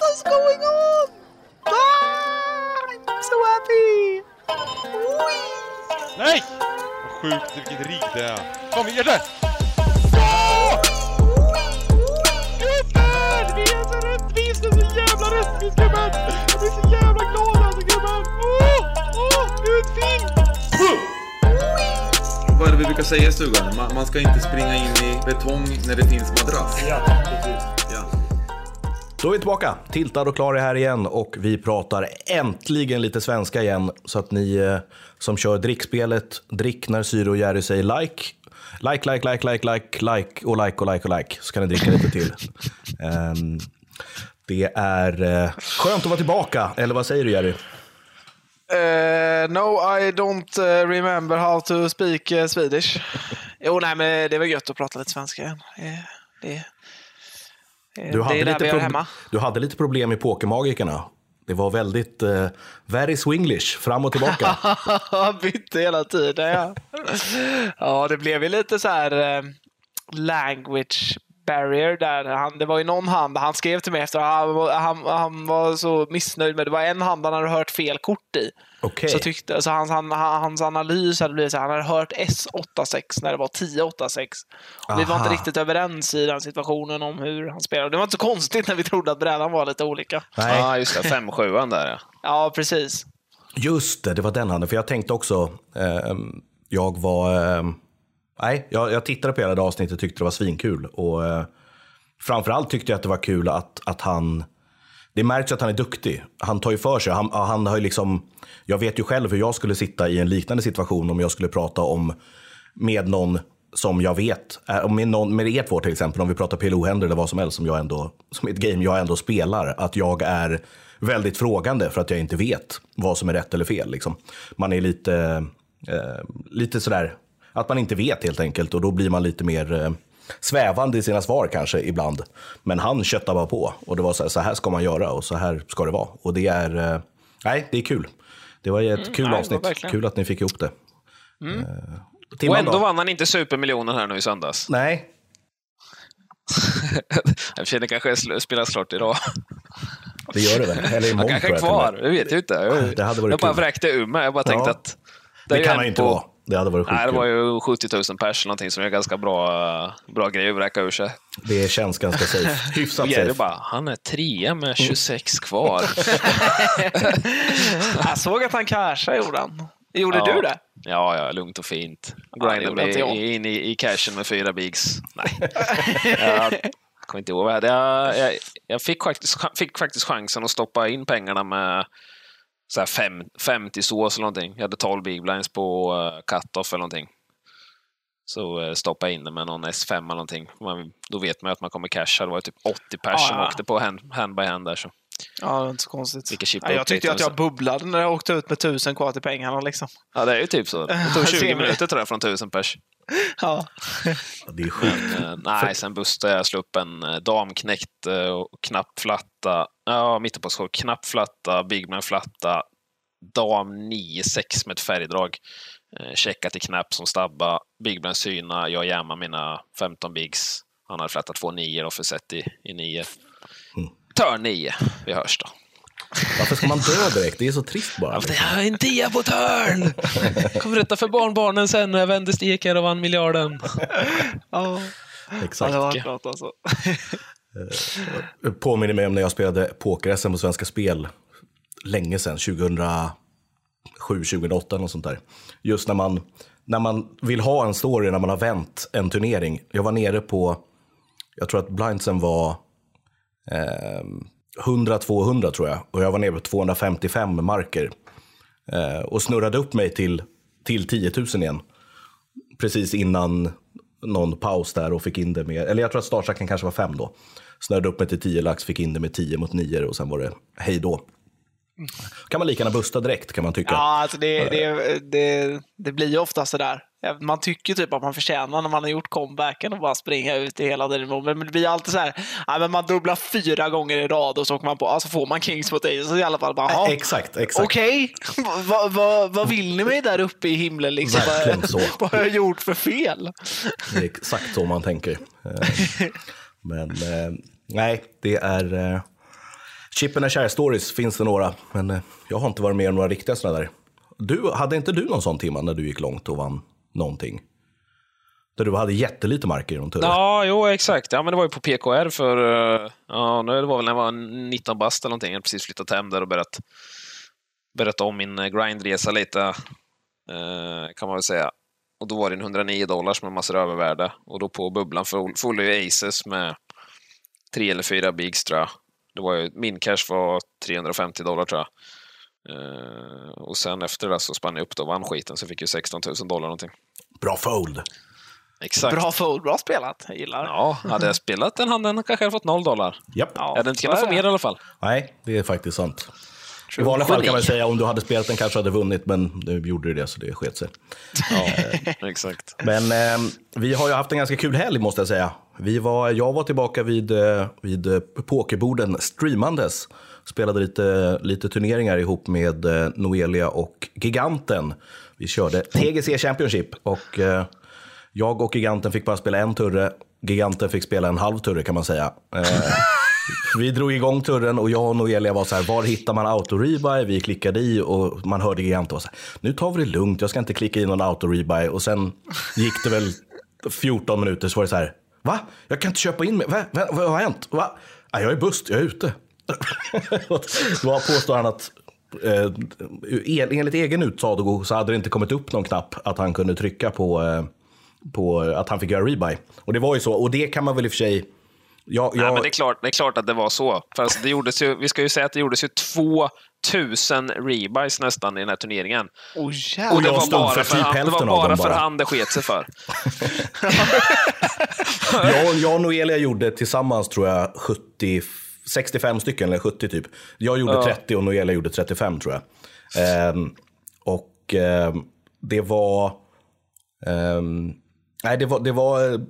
What is going on? Ah, I'm so happy! Nej! Vad sjukt vilket rigg det är. Kom, gör det! Gubben! Vi är så rättvisa, så jävla rättvist gubben! Jag blir så jävla glad alltså gubben! Åh! Åh! Utfing! Vad är det vi brukar säga i stugan? Man, man ska inte springa in i betong när det finns madrass. Ja, precis. Då är vi tillbaka. Tiltad och klar är här igen och vi pratar äntligen lite svenska igen. Så att ni eh, som kör drickspelet, drick när Syro och Jerry säger like. Like, like, like, like, like, like och like och like och like. Så kan ni dricka lite till. Ehm, det är eh, skönt att vara tillbaka, eller vad säger du Jerry? Eh, no, I don't eh, remember how to speak uh, Swedish. jo, nej, men det är väl gött att prata lite svenska igen. Eh, det, eh, Du det hade, är där lite vi hör hemma. du hade lite problem med Pokermagikerna. Det var väldigt eh, very swinglish, fram och tillbaka. Bytte hela tiden, ja. ja, det blev ju lite så här eh, language barrier där. Han, det var ju någon hand, han skrev till mig efter, han, var- han, han var så missnöjd med, det var en hand han hade hört fel kort i. Okej. Så tyckte, så hans, han, hans analys hade blivit så här, han hade hört S86 när det var 1086. Och vi var inte riktigt överens i den situationen om hur han spelade. Det var inte så konstigt när vi trodde att brädan var lite olika. Nej. Ja, just det. 5-7 där ja. Ja, precis. Just det, det var den handen. För jag tänkte också, ehm, jag var... ehm, nej, jag, jag tittade på hela det avsnittet och tyckte det var svinkul. Och uh, framförallt tyckte jag att det var kul att, att han... Det märks att han är duktig. Han tar ju för sig. Han, han har ju liksom, jag vet ju själv hur jag skulle sitta i en liknande situation om jag skulle prata om med någon som jag vet, äh, med, någon, med er två till exempel, om vi pratar PLO-händer eller vad som helst som jag ändå, som ett game jag ändå spelar, att jag är väldigt frågande för att jag inte vet vad som är rätt eller fel. Liksom. Man är lite, eh, lite sådär, att man inte vet helt enkelt och då blir man lite mer eh, svävande i sina svar kanske ibland. Men han köttade bara på och det var så här, så här ska man göra och så här ska det vara. Och det är, eh, nej, det är kul. Det var ett kul nej, det avsnitt. Kul att ni fick ihop det. Eh, Och ändå då? vann han inte supermiljonen här nu i söndags. Nej, Jag känner kanske spelas klart idag. det gör det väl? Eller Han imorgon kanske tror är jag kvar, jag vet ju inte. Jag, Det hade varit jag bara kul. vräkte ur mig. Jag bara tänkte Ja. att... Det, ju kan han inte på- vara. Det hade varit Nej, det sjukt var ju 70 000 pers någonting som är ganska bra, bra grej att vräka ur sig. Det känns ganska safe. Hyfsat Jerry safe. bara, han är trea med 26 kvar. Jag såg att han cashade, gjorde han. Gjorde Ja. du det? Ja, ja, lugnt och fint. Ja, Grindade mig in i, i cashen med fyra bigs. Nej. jag kommer inte ihåg vad jag hade. Jag, jag, jag fick, faktiskt, fick faktiskt chansen att stoppa in pengarna med så här fem, 50 sås eller någonting. Jag hade 12 big blinds på uh, cut-off eller någonting. Så uh, stoppa in det med någon S5 eller någonting. Man, då vet man ju att man kommer casha. Det var ju typ 80 pers Ja, som ja. åkte på hand, hand by hand där. Så. Ja, det var inte så konstigt. Ja, jag tyckte att jag bubblade när jag åkte ut med tusen kvar till pengarna. Liksom. Ja, det är ju typ så. Det tog 20 Ser vi. minuter tror jag från 1000 pers. Ja. Ja, Det är sjukt. Men, eh, nej, sen bustade jag, slog upp en eh, damknäckt eh, och knappflatta. Ja, mittenposition. Knappflatta, bigman flatta. Dam 9-6 med ett färgdrag. Eh, checka till knapp som stabba. Bigman syna. Jag jammar mina 15 bigs. Han hade två nior och försett i, i nio. Turn 9. Vi hörs då. Varför ska man dö direkt? Det är så trist bara. Det är en tia på turn! Kommer berätta för barnbarnen sen när jag vände steker och vann miljarden. Ja. Exakt. det var klart alltså. Eh, påminner mig om när jag spelade poker-SM på Svenska Spel länge sedan, 2007, 2008 eller något sånt där. Just när man, när man vill ha en story när man har vänt en turnering. Jag var nere på, jag tror att blindsen var eh, 100-200 tror jag. Och jag var nere på 255 marker. Eh, och snurrade upp mig till, till 10 000 igen. Precis innan någon paus där och fick in det med, eller jag tror att startsacken kanske var fem då. Snörde upp mig till 10 lax, fick in det med 10 mot 9 och sen var det hej då. Kan man lika gärna busta direkt kan man tycka. Ja, alltså det, det, det, det blir ju ofta sådär. Man tycker typ att man förtjänar när man har gjort comebacken och bara springa ut i hela den. Men det blir alltid så här, ja, men man dubblar fyra gånger i rad och så åker man på, alltså får man Kings mot dig så i alla fall bara, "Jaha, Exakt, exakt. Okej, vad vad- vad vill ni mig där uppe i himlen? Liksom? Verkligen Vad- så. Vad har jag gjort för fel? Det är exakt så man tänker. Eh, Men eh, nej, det är, eh, Chippen är Share Stories finns det några, men eh, jag har inte varit med om några riktiga sådana där. Du, hade inte du någon sån timma när du gick långt och vann någonting? Där du hade jättelite marker i någon? Ja, jo exakt. Ja, men det var ju på PKR för, eh, ja, nu det var väl när jag var 19 bast eller någonting. Jag hade precis flyttat hem där och börjat, berätta om min eh, grindresa lite, kan man väl säga. Och då var det en 109 dollars med massor övervärde. Och då på bubblan följde ju Aces med tre eller fyra bigs tror jag. Det var ju, min cash var 350 dollar tror jag. Eh, och sen efter det så spann jag upp då och vann skiten, så jag fick ju 16 000 dollar någonting. Bra fold. Exakt. Bra fold, bra spelat. Jag gillar det. Ja, hade jag spelat den handen kanske jag hade fått noll dollar. Japp. Ja, Jag hade inte kunnat få det. mer i alla fall. Nej, det är faktiskt sant. I vanliga fall kan man säga om du hade spelat den kanske hade vunnit, men nu gjorde du det så det sket sig. Ja, exakt. Men eh, vi har ju haft en ganska kul helg måste jag säga. Vi var, jag var tillbaka vid, eh, vid eh, pokerborden streamandes. Spelade lite, lite turneringar ihop med eh, Noelia och Giganten. Vi körde TGC Championship och eh, jag och Giganten fick bara spela en turre. Giganten fick spela en halv turre kan man säga. Eh, vi drog igång turren och jag och Noelia var så här, var hittar man auto-rebuy? Vi klickade i och man hörde Gigant och så här, nu tar vi det lugnt, jag ska inte klicka i någon auto-rebuy. Och sen gick det väl 14 minuter så var det så här, va? Jag kan inte köpa in mig, va? Va? vad har hänt? Va? Ja, jag är bust, jag är ute. Då påstår han att eh, enligt egen utsago så hade det inte kommit upp någon knapp att han kunde trycka på, eh, på att han fick göra rebuy. Och det var ju så, och det kan man väl i och för sig jag, Nej, men det, är klart, det är klart att det var så. Fast det gjordes ju, vi ska ju säga att det gjordes ju 2000 rebuys nästan i den här turneringen. Oh, Och det var bara för för, han, det var bara för bara. han det sket sig för. jag, jag och Noelia gjorde tillsammans tror jag 70, 65 stycken, eller 70 typ. Jag gjorde 30 och Noelia gjorde 35 tror jag. Ehm, och ehm, det var... ehm, nej, det var... Det var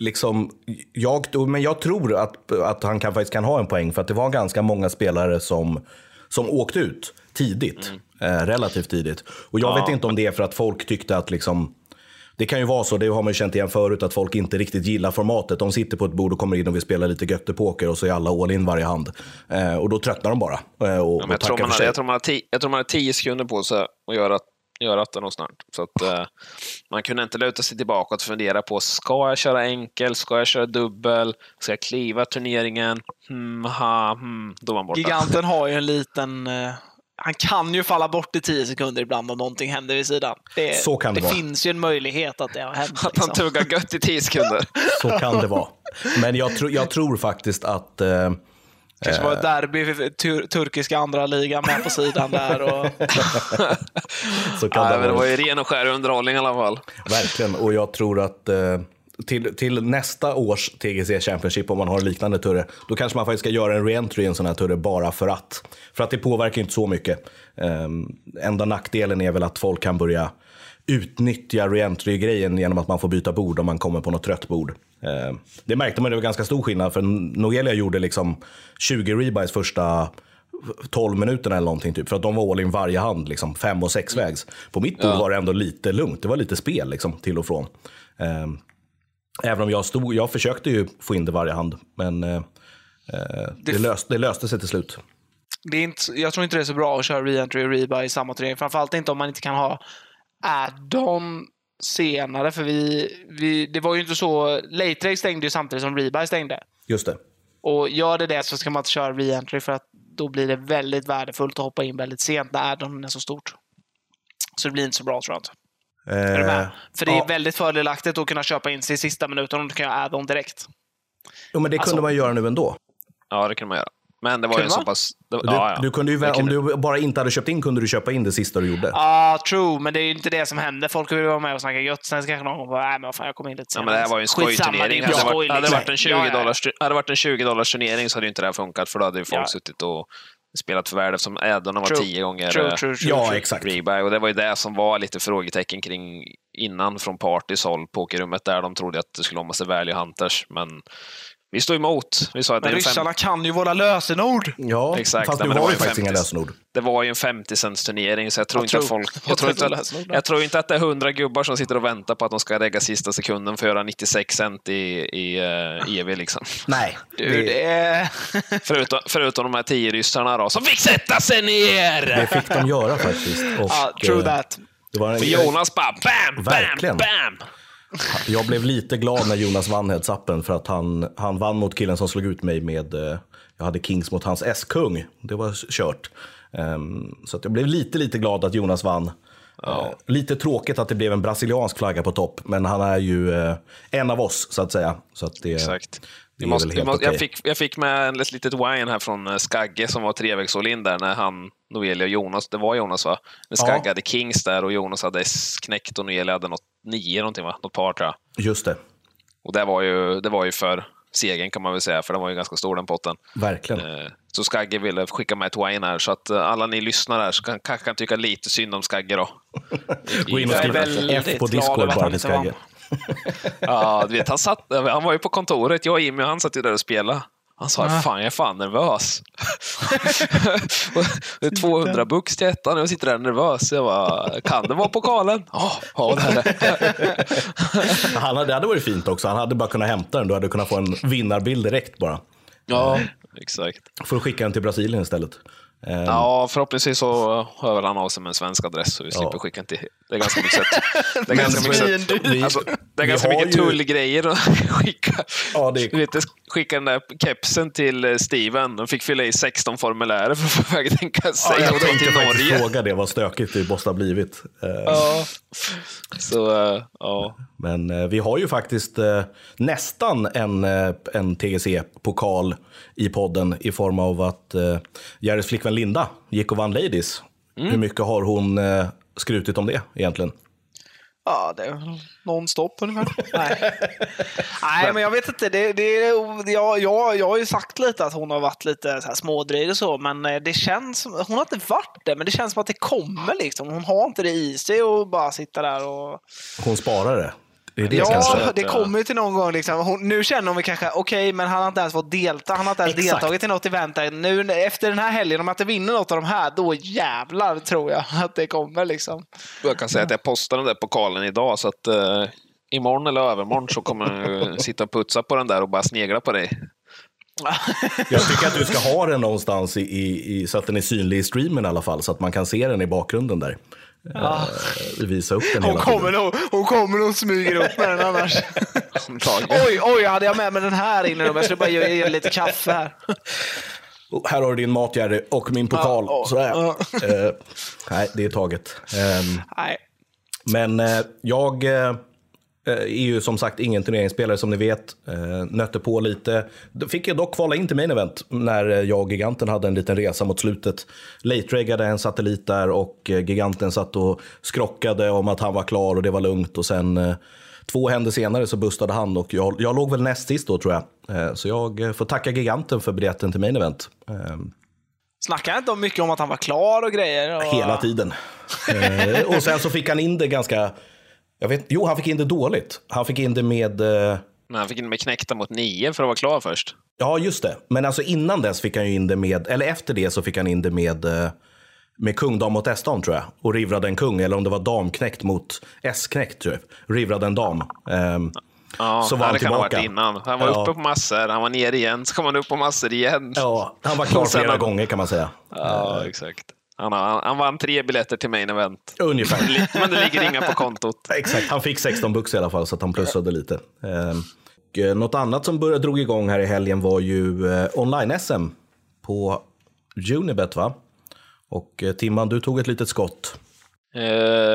liksom, jag, men jag tror att, att han kan, faktiskt kan ha en poäng för att det var ganska många spelare som, som åkte ut tidigt. Eh, relativt tidigt. Och jag vet inte om det är för att folk tyckte att liksom, det kan ju vara så, det har man ju känt igen förut, att folk inte riktigt gillar formatet. De sitter på ett bord och kommer in och vill spela lite göttepoker och så är alla all in varje hand. Eh, och då tröttnar de bara. Eh, och, Ja, jag, tror man har, sig. jag, tror man har tio, jag tror man har tio sekunder på sig att göra, göra det nog snart. Så att, eh, man kunde inte luta sig tillbaka och fundera på, ska jag köra enkel, ska jag köra dubbel, ska jag kliva turneringen? Hmm, ha, hmm. Då var man borta. Giganten har ju en liten... eh, han kan ju falla bort i 10 sekunder ibland om någonting händer vid sidan. Det, Så kan det vara. finns ju en möjlighet att det har hänt. Att han Liksom. tuggar gött i tio sekunder. Så kan det vara. Men jag, tro, jag tror faktiskt att... Eh, kanske var ett derby för tur, turkiska andra ligan med på sidan där. Och, så kan Ja, det men det var ju ren och skär underhållning i alla fall. Verkligen, och jag tror att eh, till, till nästa års TGC Championship, om man har en liknande turre, då kanske man faktiskt ska göra en reentry i en sån här turre bara för att. För att det påverkar inte så mycket. Um, enda nackdelen är väl att folk kan börja utnyttja reentry-grejen genom att man får byta bord om man kommer på något trött bord. Eh, det märkte man, det var ganska stor skillnad, för Noelia gjorde liksom 20 rebuys första 12 minuterna eller någonting, typ, för att de var all in varje hand, liksom, fem och sex vägs. På mitt bord var det ändå lite lugnt, det var lite spel liksom, till och från. Eh, även om jag, stod, jag försökte ju få in det varje hand, men eh, eh, det, löste, det löste sig till slut. det är inte, jag tror inte det är så bra att köra reentry och rebuy i samma turnering. Framförallt inte om man inte kan ha add-on senare. För vi, vi, det var ju inte så... Late race stängde ju samtidigt som rebuy stängde. Just det. Och gör det det så ska man inte köra reentry för att då blir det väldigt värdefullt att hoppa in väldigt sent när add-on är så stort. Så det blir inte så bra tror jag inte. Är du med? Eh, För det är ja. väldigt fördelaktigt att kunna köpa in sig i sista minuten om du kan göra add-on direkt. Jo, men det Alltså- kunde man göra nu ändå. Ja, det kunde man göra. Men det var ju Kunde en man? så pass... Det, Du, ja, ja. du kunde ju, Det om du bara inte hade köpt in kunde du köpa in det sista du gjorde. Ja, true, men det är ju inte det som händer. Folk vill vara med och snacka gött. Sen kanske någon bara, nej men vad fan, jag kommer in lite Ja, senare. men det här var ju en skojturnering. Hade, skoj, varit, hade, det varit en 20 Ja, ja, ja. dollars, hade det varit en 20 dollars turnering så hade ju inte det här funkat, för då hade ju folk Ja. suttit och spelat för värde eftersom add-onen var True. tio gånger True, eh, true, true, Ja, true. exakt. rebuy. Och det var ju det som var lite frågetecken kring innan från Partys håll, pokerrummet, där de trodde att det skulle vara massa value hunters. Men Vi står emot. Vi sa att det, Men ryssarna kan ju våra lösenord. Ja, Exakt, fast nu men det var var ju faktiskt inga 50. lösenord. det var ju en 50 cents turnering, så jag tror Jag inte tror- att folk... jag Jag tror, inte lösenord jag tror inte att det är 100 gubbar som sitter och väntar på att de ska regga sista sekunden för att göra 96 cent i, i uh, EV. Liksom. Nej, Du, det, det är... Förutom, förutom de här tio ryssarna då, som fick sätta sig ner! det fick de göra faktiskt. Och, Ja, true eh, that. Det var en, Jonas bara bam, bam, Verkligen. bam! Jag blev lite glad när Jonas vann heads-upen för att han, han vann mot killen som slog ut mig med, eh, jag hade Kings mot hans S-kung. Det var kört. Ehm, så att jag blev lite, lite glad att Jonas vann. Eh, lite tråkigt att det blev en brasiliansk flagga på topp, men han är ju eh, en av oss så att säga. Så att det, Exakt. Är måste, helt måste, jag, okej. fick, jag fick med ett litet wine här från eh, Skagge som var trevägs all in där när han, Noelia och Jonas, det var Jonas va? När Skagge Ja. hade Kings där och Jonas hade S-knäckt och Noelia hade något nio någonting va? Något par tror jag. Just det, Och det var ju, det var ju för segern kan man väl säga, för den var ju ganska stor den potten. verkligen. Eh, Så Skagge ville skicka med ett wine här, så att eh, alla ni lyssnar här så kan, kanske kan tycka lite synd om Skagge då. Gå in och Jag skriv F på Discord bara till. Skagge. Ja, du vet, han, satt, han var ju på kontoret, jag och Jimmy, han satt ju där och spelade. Han sa, fan jag är fan nervös. det är 200 bux till ettan och jag sitter där nervös. Jag bara, kan det vara pokalen? Ja, ja det är det. Han hade, det hade varit fint också. Han hade bara kunnat hämta den. Du hade kunnat få en vinnarbild direkt bara. Ja, exakt. Får skicka den till Brasilien istället. Ehm, Ja, förhoppningsvis så hör han av sig med en svensk adress så vi slipper skicka en till. Det är ganska mycket. Det är ganska mycket, Alltså, det är ganska mycket tullgrejer att skicka. Ja, det är- vet, jag skickade den där kepsen till eh, Steven. De fick fylla i 16 formulärer för att få iväg den Ja, kassan jag och dra tänkte faktiskt fråga det, vad stökigt det måste ha blivit. Eh, Ja. Så, eh, ja. Men eh, vi har ju faktiskt nästan en, en TGC-pokal i podden i form av att Jerrys flickvän Linda gick och vann Ladies. Mm. Hur mycket har hon eh, skrutit om det egentligen? Ja, det är nonstop ungefär. Nej. Nej, men jag vet inte. Det, det, jag, jag, jag har ju sagt lite att hon har varit lite så här smådryg och så, men eh, det känns som, Hon har inte varit det, men det känns som att det kommer liksom. Hon har inte det i sig och bara sitta där och... Hon sparar det. Det det Ja, det kommer ju till någon gång. Liksom. Hon, nu känner hon kanske, okej, men han har inte ens fått delta. Han har inte ens Exakt. deltagit i något event. där. Nu efter den här helgen, om jag inte vinner något av de här, då jävlar tror jag att det kommer. Liksom. Jag kan säga att jag postar den där pokalen idag så att eh, imorgon eller övermorgon så kommer jag sitta och putsa på den där och bara snegla på dig. Jag tycker att du ska ha den någonstans i, i, i, så att den är synlig i streamen i alla fall. Så att man kan se den i bakgrunden där. Eh, visa upp den Hon hela kommer tiden. nog, hon kommer nog smyger upp med den annars. Oj, oj, hade jag med mig den här inne då? Jag skulle bara ge ge lite kaffe här. Och här har du din mat Jerry och min pokal. Ja, ja, Sådär. ja. Eh, nej, det är taget. Ehm, Nej. Men eh, jag eh, är ju som sagt ingen turneringsspelare som ni vet. Eh, nötte på lite. Fick jag dock kvala in till main event när eh, jag och Giganten hade en liten resa mot slutet. Late-reggade en satellit där och eh, Giganten satt och skrockade om att han var klar och det var lugnt. Och sen eh, två händer senare så bustade han och jag, jag låg väl näst sist då tror jag. Eh, så jag eh, får tacka Giganten för biljetten till main event. Eh, Snackade inte mycket om att han var klar och grejer? Och... Hela tiden. Eh, och sen så fick han in det ganska... Jag vet, jo, han fick in det dåligt. Han fick in det med... Eh, Men han fick in med knäckta mot nio för att vara klar först. ja, just det. Men alltså innan dess fick han ju in det med... Eller efter det så fick han in det med... Eh, med kung, dam mot S-dam tror jag. Och rivrade en kung. Eller om det var damknäckt mot S-knäckt. Tror jag. Rivrade en dam. Ehm, Ja, Så var han det kan ha varit tillbaka. innan. Han var Ja. uppe på massor, han var nere igen, så kom han upp på massor igen. ja, han var klar sen flera han- gånger kan man säga. Ja, exakt. Han, har- han vann tre biljetter till main event. Ungefär. Men det ligger inga på kontot. Exakt, han fick 16 bux i alla fall så att han plussade lite. Ehm, eh, något annat som började drog igång här i helgen var ju eh, online-SM på Unibet va? Och eh, Timman, du tog ett litet skott. Eh,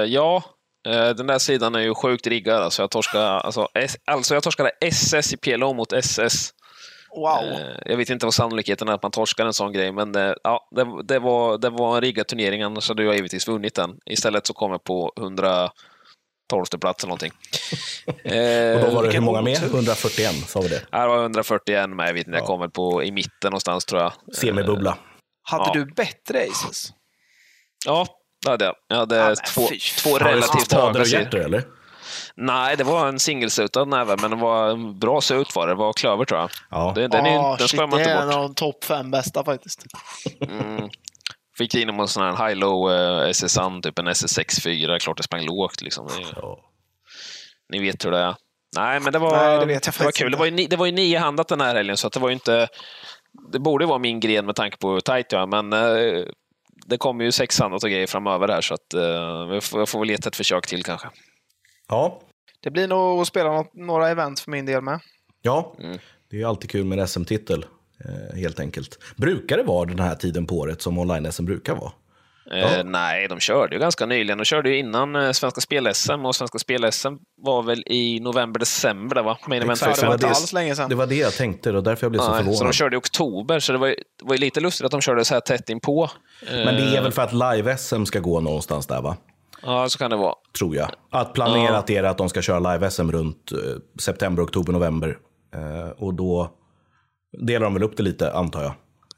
ja, eh, den där sidan är ju sjukt riggad. Alltså jag, torskade, alltså, alltså jag torskade SS i PLO mot SS. Wow. Eh, jag vet inte vad sannolikheten är att man torskar en sån grej, men eh, ja, det, det, var, det var en riggad turnering, annars hade jag givetvis vunnit den. Istället så kom jag på 112 plats eller någonting. Eh, Och då var det hur många med? otur. 141 sa vi det. Här var 141 med, jag vet inte, jag kom väl på i mitten någonstans tror jag. Semibubbla. Hade ja. du bättre aces? Ja, det hade jag. Jag hade Ja, men två, fy två fan. relativt Spader höga och sidor. hjärter eller? Nej, det var en singelsutad näve, men det var en bra sut var det. Det var klöver tror jag. Ja. Det, den är, Ah, den shit, man det inte är en bort. av de topp fem bästa faktiskt. Fick in en sån här high-low uh, SSan, typ en SS64. Klart det sprang lågt liksom. Det, Ja. Ni vet hur det är. Nej, men det var, Nej, det vet jag det var kul. inte. Det var, ju, det var ju niohandat den här helgen, så att det var ju inte... Det borde vara min gren med tanke på hur tajt jag är, men eh, det kommer ju sexhandat och grejer framöver här, så att eh, jag, får, jag får väl ge ett försök till kanske. Ja. Det blir nog att spela något, några event för min del med. ja, Mm. det är ju alltid kul med en SM-titel. Eh, helt enkelt. Brukar det vara den här tiden på året som online-SM brukar vara? Eh, nej, de körde ju ganska nyligen. De körde ju innan eh, Svenska Spel-SM och Svenska Spel-SM var väl i november-december, där, va? Main event Exakt, det var det- alls länge sedan. Det var det jag tänkte och därför jag blev så Nej, så de förvånad. körde i oktober, så det var, ju- det var ju lite lustigt att de körde så här tätt inpå. Men det är väl för att live-SM ska gå någonstans där va? Ja, så kan det vara. Tror jag. Att planerat är det att de ska köra live-SM runt eh, september, oktober, november. Eh, och då delar de väl upp det lite antar jag.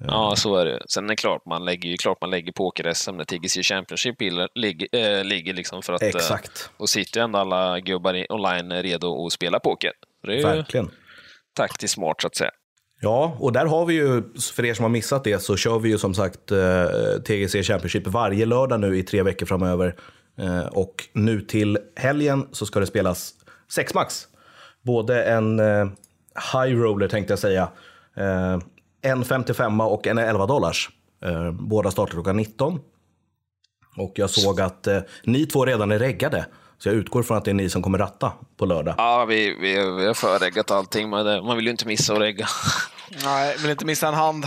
Ja, så är det. Sen är det klart man lägger, klart man lägger poker-SM när TGC Championship ligger, äh, ligger liksom för att... eh, Exakt. och sitter ändå alla gubbar online redo att spela poker. Det är Verkligen. taktiskt smart så att säga. Ja, och där har vi ju, för er som har missat det, så kör vi ju som sagt eh, TGC Championship varje lördag nu i tre veckor framöver. Eh, och nu till helgen så ska det spelas sex max. Både en eh, high roller tänkte jag säga, eh, en 55 och en 11 dollars. Båda startar klockan 19. Och jag såg att ni två redan är reggade. Så jag utgår från att det är ni som kommer ratta på lördag. Ja, vi, vi, vi har förreggat allting, men man vill ju inte missa att regga. Nej, vill inte missa en hand.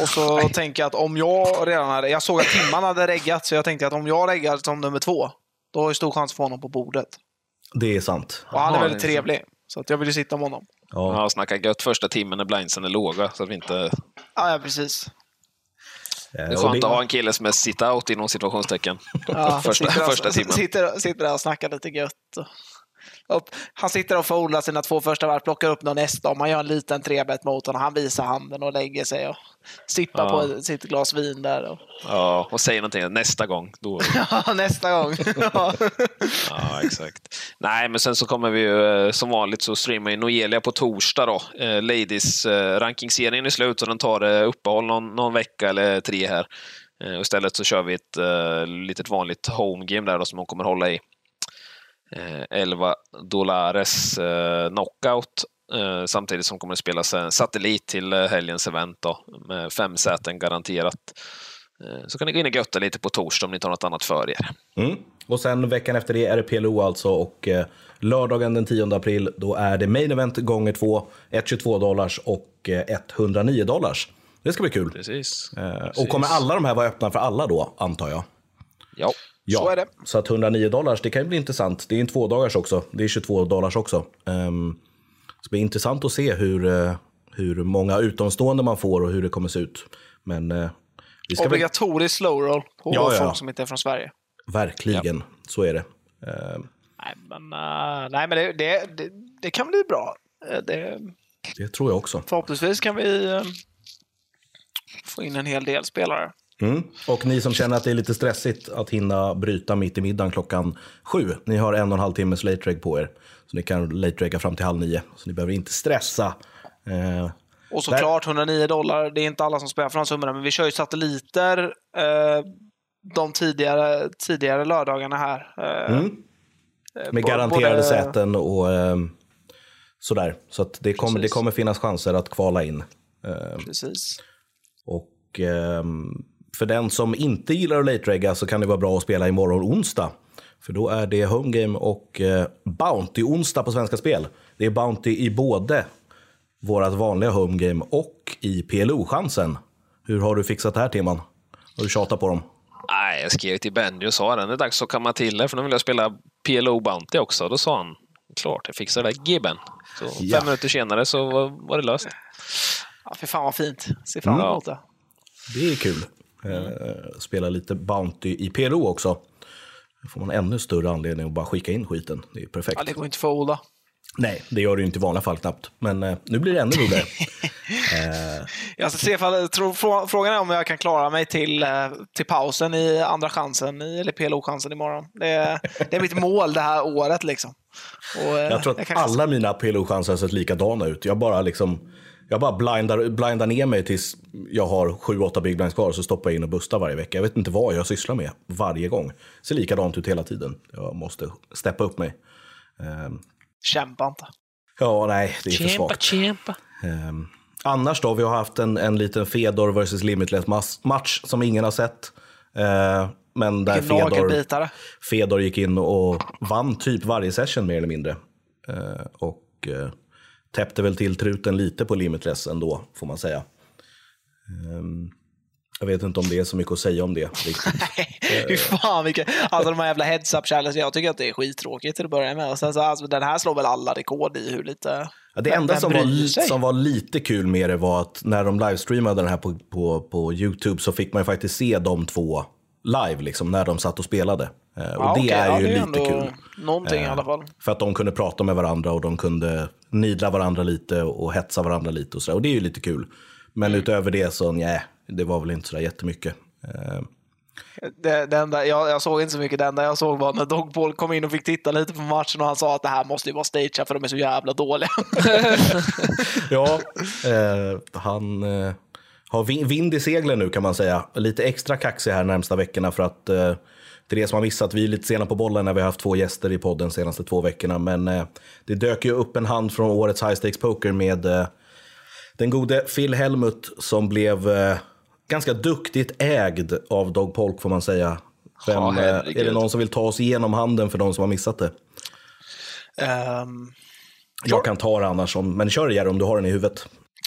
Och så tänker jag att om jag redan hade... Jag såg att Timman hade reggat, så jag tänkte att om jag reggar som nummer två, då har jag stor chans att få honom på bordet. Det är sant. Och han är väldigt trevlig. Så att jag vill ju sitta med honom. Ja. Ja, snacka gött första timmen när blindsen är låga, så att vi inte... Ja, ja precis. Eh, Det är skönt att ha en kille som är sit-out inom situationstecken. Ja, första, sitter, första timmen. Sitter, sitter där och snackar lite gött. Upp. Han sitter och foldar sina två första varv, plockar upp någon nästa. Man gör en liten trebet mot honom. Han visar handen och lägger sig och sippar Ja. på sitt glas vin där. Och, Ja, och säger någonting nästa gång. Då... ja, nästa gång. Ja. Ja, exakt. Nej, men sen så kommer vi ju eh, som vanligt så streamar ju Noelia på torsdag då. Eh, Ladies eh, rankingserien är slut och den tar eh, uppehåll någon, någon vecka eller tre här. Och istället så kör vi ett eh, litet vanligt home game där då som hon kommer hålla i. Eh, 11 dollares eh, knockout. Eh, samtidigt som kommer spelas en satellit till eh, helgens event då, med fem säten garanterat. Eh, så kan ni gå in och götta lite på torsdag om ni inte har något annat för er. Mm. Och sen veckan efter det är det PLO alltså och eh, lördagen den 10 april då är det main event gånger två, 122 dollars och eh, 109 dollars. Det ska bli kul. Precis. Eh, och kommer alla de här vara öppna för alla då, antar jag? Ja. Ja, Så är det. Så att 109 dollars, det kan ju bli intressant. Det är en två dagars också. Det är 22 dollars också. Um, så det blir intressant att se hur, eh, hur många utomstående man får och hur det kommer se ut. Men eh, vi ska Obligatorisk slow roll på Ja, ja, folk ja. som inte är från Sverige. verkligen, så är det. Ehm, Nej, men, eh, nej, men det, det, det, det kan bli bra. Det, det tror jag också. förhoppningsvis kan vi få in en hel del spelare. Mm. Och ni som känner att det är lite stressigt att hinna bryta mitt i middagen klockan sju. Ni har en och en halv timmes late reg på er. Så ni kan late regga fram till halv nio. Så ni behöver inte stressa. Eh, Och såklart 109 dollar, det är inte alla som spelar för de summorna, men vi kör ju satelliter eh, de tidigare, tidigare lördagarna här. Eh, Mm. eh, med garanterade både- säten och eh, sådär. Så att det, kommer, det kommer finnas chanser att kvala in. Eh, Precis. och ehm, för den som inte gillar att late regga så kan det vara bra att spela imorgon onsdag. För då är det Home Game och eh, Bounty-onsdag på Svenska Spel. Det är Bounty i både vårt vanliga Home Game och i PLO-chansen. Hur har du fixat det här Timman? Har du tjatat på dem? Nej, jag skrev till Benny och sa den det är dags att kamma till det, för nu vill jag spela PLO Bounty också. Då sa han, klart, jag fixar det, Gibben. Så Ja. fem minuter senare så var, det löst. Ja, för fan vad fint. Ser fram emot det. Det är kul. Eh, spela lite Bounty i PLO också. Då får man ännu större anledning att bara skicka in skiten. Det är perfekt. Ja, det går inte för Ola. Nej, det gör det ju inte i vanliga fall knappt. Men eh, nu blir det ännu roligare. eh, Jag ska se ifall, jag tror, frå- frågan är om jag kan klara mig till, eh, till pausen i andra chansen, i, eller PLO-chansen imorgon. Det är, det är mitt mål det här året. liksom. Och, eh, jag tror att kanske- alla mina PLO-chanser har sett likadana ut. Jag bara liksom... Jag bara blindar, blindar ner mig tills jag har sju, åtta big blinds kvar så stoppar jag in och bustar varje vecka. Jag vet inte vad jag sysslar med varje gång. Det ser likadant ut hela tiden. Jag måste steppa upp mig. Ehm, Kämpa inte. ja, nej, det är för svagt. kämpa. Ehm, annars då, vi har haft en, en liten Fedor versus Limitless mas- match som ingen har sett. Ehm, men där Fedor. Fedor gick in och vann typ varje session mer eller mindre. Ehm, och eh, täppte väl till truten lite på Limitless ändå, får man säga. Ehm, jag vet inte om det är så mycket att säga om det. riktigt. Fy fan vilken... Alltså de här jävla heads-up challenge, jag tycker att det är skittråkigt till att börja med. Och sen så, alltså, den här slår väl alla rekord i hur lite... Ja, det enda som var, som var lite kul med det var att när de livestreamade den här på, på, på YouTube så fick man ju faktiskt se de två live, liksom, när de satt och spelade. Eh, och Ja, det okej, är ja, ju det är lite kul. Någonting i Eh, alla fall. För att de kunde prata med varandra och de kunde nidla varandra lite och hetsa varandra lite och så. Och det är ju lite kul. Men Mm. utöver det så, nej, det var väl inte så där jättemycket. Eh, Det, det enda, jag, jag såg inte så mycket. Det enda jag såg var när Dog Paul kom in och fick titta lite på matchen och han sa att det här måste ju vara stageat för de är så jävla dåliga. Ja, eh, han eh, har vin- vind i seglen nu kan man säga. Lite extra kaxig här närmsta veckorna för att eh, till det som har missat, vi är lite sena på bollen när vi har haft två gäster i podden de senaste två veckorna. Men eh, det dök ju upp en hand från årets High Stakes Poker med eh, den gode Phil Helmut som blev eh, ganska duktigt ägd av Dog Polk får man säga. Vem, Ja, är det någon som vill ta oss igenom handen för de som har missat det? Ehm, Jag kan ta det annars, om, men kör Jerry om du har den i huvudet.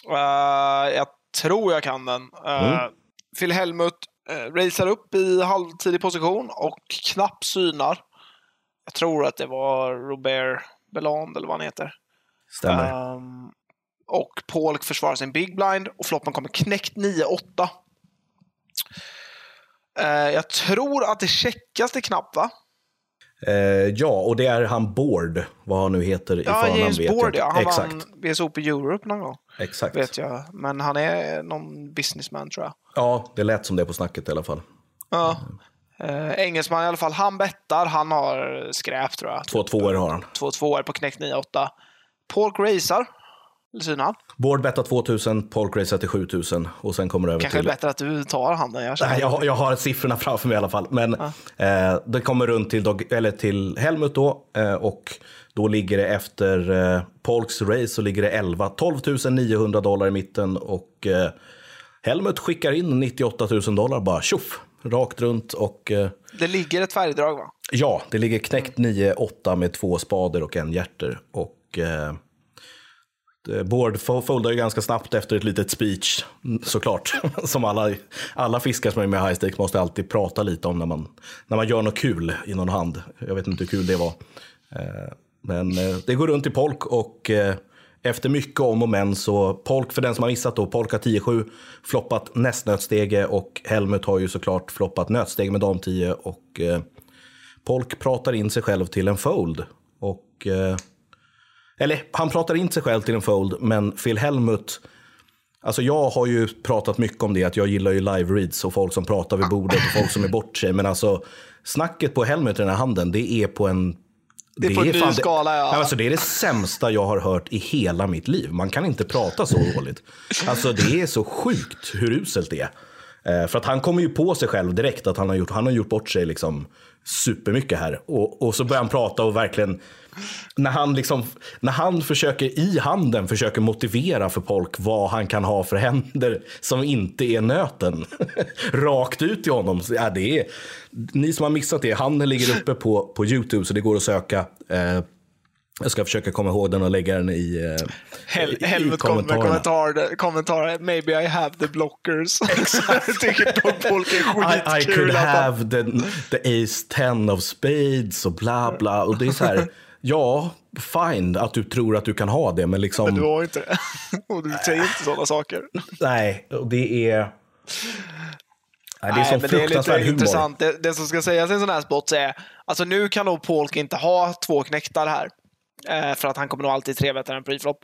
eh, jag tror jag kan den. Uh, Phil Helmut uh, racear upp i halvtidig position och knappt synar. Jag tror att det var Robert Beland eller vad han heter. Stämmer. Ehm, och Polk försvarar sin big blind och floppen kommer knäckt 9-8. Eh, jag tror att det checkas till knapp, va? Eh, ja, och det är han Bård, vad han nu heter i Ja, förnamn James vet Board, ja. Han Exakt, vann VSOP Europe någon gång, exakt. vet jag. Men han är någon businessman, tror jag. Ja, det lät som det på snacket i alla fall. Ja. Eh, engelsman i alla fall. Han bettar. Han har skräp, tror jag. Två tvåor har han. Två tvåor på knäckt 9-8. Polk racear. Han. Bård bettar 2000, Polk racear till 7000 och sen kommer det över Kanske till... bättre att du tar handen. Jag. Nej, jag, har- jag har siffrorna framför mig i alla fall. Men eh, det kommer runt till, Dog, eller till Helmut då. Eh, och då ligger det efter eh, Polks race så ligger det 11, 12 900 dollar i mitten. Och eh, Helmut skickar in 98 000 dollar bara tjoff, rakt runt. Och eh, Det ligger ett färgdrag, va? ja, det ligger knäckt 9-8 med två spader och en hjärter. Och eh, Eh, Bård foldar ju ganska snabbt efter ett litet speech, mm, såklart. Som alla, alla fiskar som är med i high stakes måste alltid prata lite om när man, när man gör något kul i någon hand. Jag vet inte hur kul det var. Eh, men eh, det går runt i polk och efter mycket om och men så polk, för den som har missat då, polk har 10-7, floppat nästnötstege och Helmut har ju såklart floppat nötsteg med dam 10 och Polk pratar in sig själv till en fold. Och, eller han pratar in sig själv till en fold, men Phil Helmut Alltså jag har ju pratat mycket om det, att jag gillar ju live-reads och folk som pratar vid bordet och folk som är bort sig. Men alltså, snacket på Helmut i den här handen, det är på en... Det är på en ny fan skala, ja. Alltså, det är det sämsta jag har hört i hela mitt liv. Man kan inte prata så dåligt. Alltså det är så sjukt hur uselt det är. Eh, för att han kommer ju på sig själv direkt att han har gjort, han har gjort bort sig liksom supermycket här. Och, och så börjar han prata och verkligen, när han, liksom, när han försöker i handen försöker motivera för folk vad han kan ha för händer som inte är nöten. Rakt ut i honom. Så, ja, det är, ni som har missat det, handen ligger uppe på, på YouTube så det går att söka. Eh, jag ska försöka komma ihåg den och lägga den i, eh, Hel i kom med kommentarerna. kommentar, kommentar. Maybe I have the blockers. jag tycker Dog Polk är I, I skitkul. could att have the, the ace ten of spades och bla bla. Och det är så här, ja, fine att du tror att du kan ha det, men liksom, Men du har inte det. Och du säger inte sådana saker. nej, och det är... Nej, det är så men det är lite humor. intressant. Det, det som ska sägas i en sån här spot är, alltså nu kan nog Polk inte ha två knäktar här. Eh, för att han kommer nog alltid tre bättre än preflop.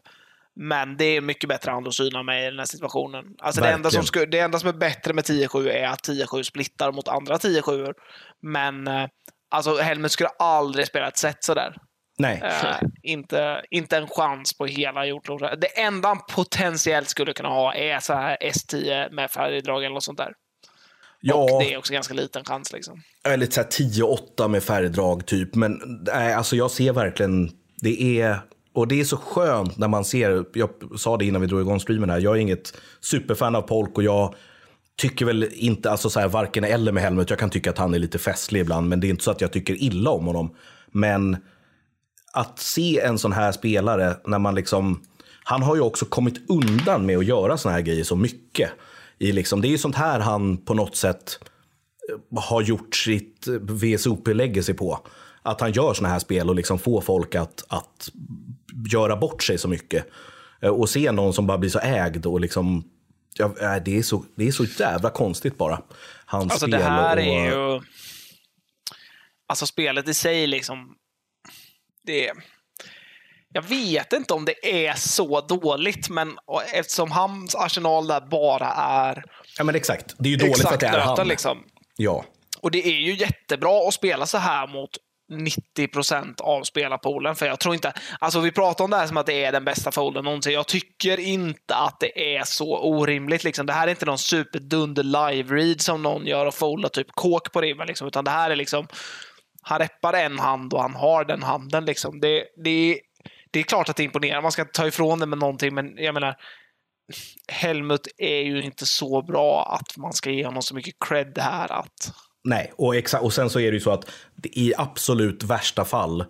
Men det är mycket bättre hand att syna med i den här situationen. Alltså det enda, som sku, det enda som är bättre med 10-7 är att 10-7 splittar mot andra 10-7. Men eh, alltså Helmut skulle aldrig spela ett set sådär. Nej. Eh, inte, inte en chans på hela jordklotet. Det enda han potentiellt skulle kunna ha är så här S10 med färgdrag eller något sånt där. Ja, Och det är också ganska liten chans. Liksom. eller så här 10-8 med färgdrag typ. Men nej, alltså jag ser verkligen, det är, och det är så skönt när man ser, jag sa det innan vi drog igång streamen här, jag är inget superfan av Polk och jag tycker väl inte, alltså så här, varken eller med Helmut, jag kan tycka att han är lite festlig ibland, men det är inte så att jag tycker illa om honom. Men att se en sån här spelare när man liksom, han har ju också kommit undan med att göra såna här grejer så mycket. I liksom, det är ju sånt här han på något sätt eh, har gjort sitt eh, VSOP-legacy på. Att han gör såna här spel och liksom får folk att, att göra bort sig så mycket. Eh, Och se någon som bara blir så ägd och liksom... Ja, äh, det, är så, det är så jävla konstigt bara. Hans Alltså spel det här och, är ju... Alltså spelet i sig liksom... Det... Jag vet inte om det är så dåligt, men eftersom hans arsenal där bara är Ja, men exakt. Det är ju dåligt för att exakt det är han. liksom. Ja. Och det är ju jättebra att spela så här mot 90 procent av spelarpoolen. För jag tror inte... Alltså vi pratar om det här som att det är den bästa folden någonsin. Jag tycker inte att det är så orimligt. Liksom. Det här är inte någon superdunder live-read som någon gör och foldar typ kåk på ribban. Liksom. Utan det här är liksom... Han reppar en hand och han har den handen. Liksom. Det, det, det är klart att det imponerar. Man ska inte ta ifrån det med någonting, men jag menar... Helmut är ju inte så bra att man ska ge honom så mycket cred här att... Nej, och, exa- och sen så är det ju så att i absolut värsta fall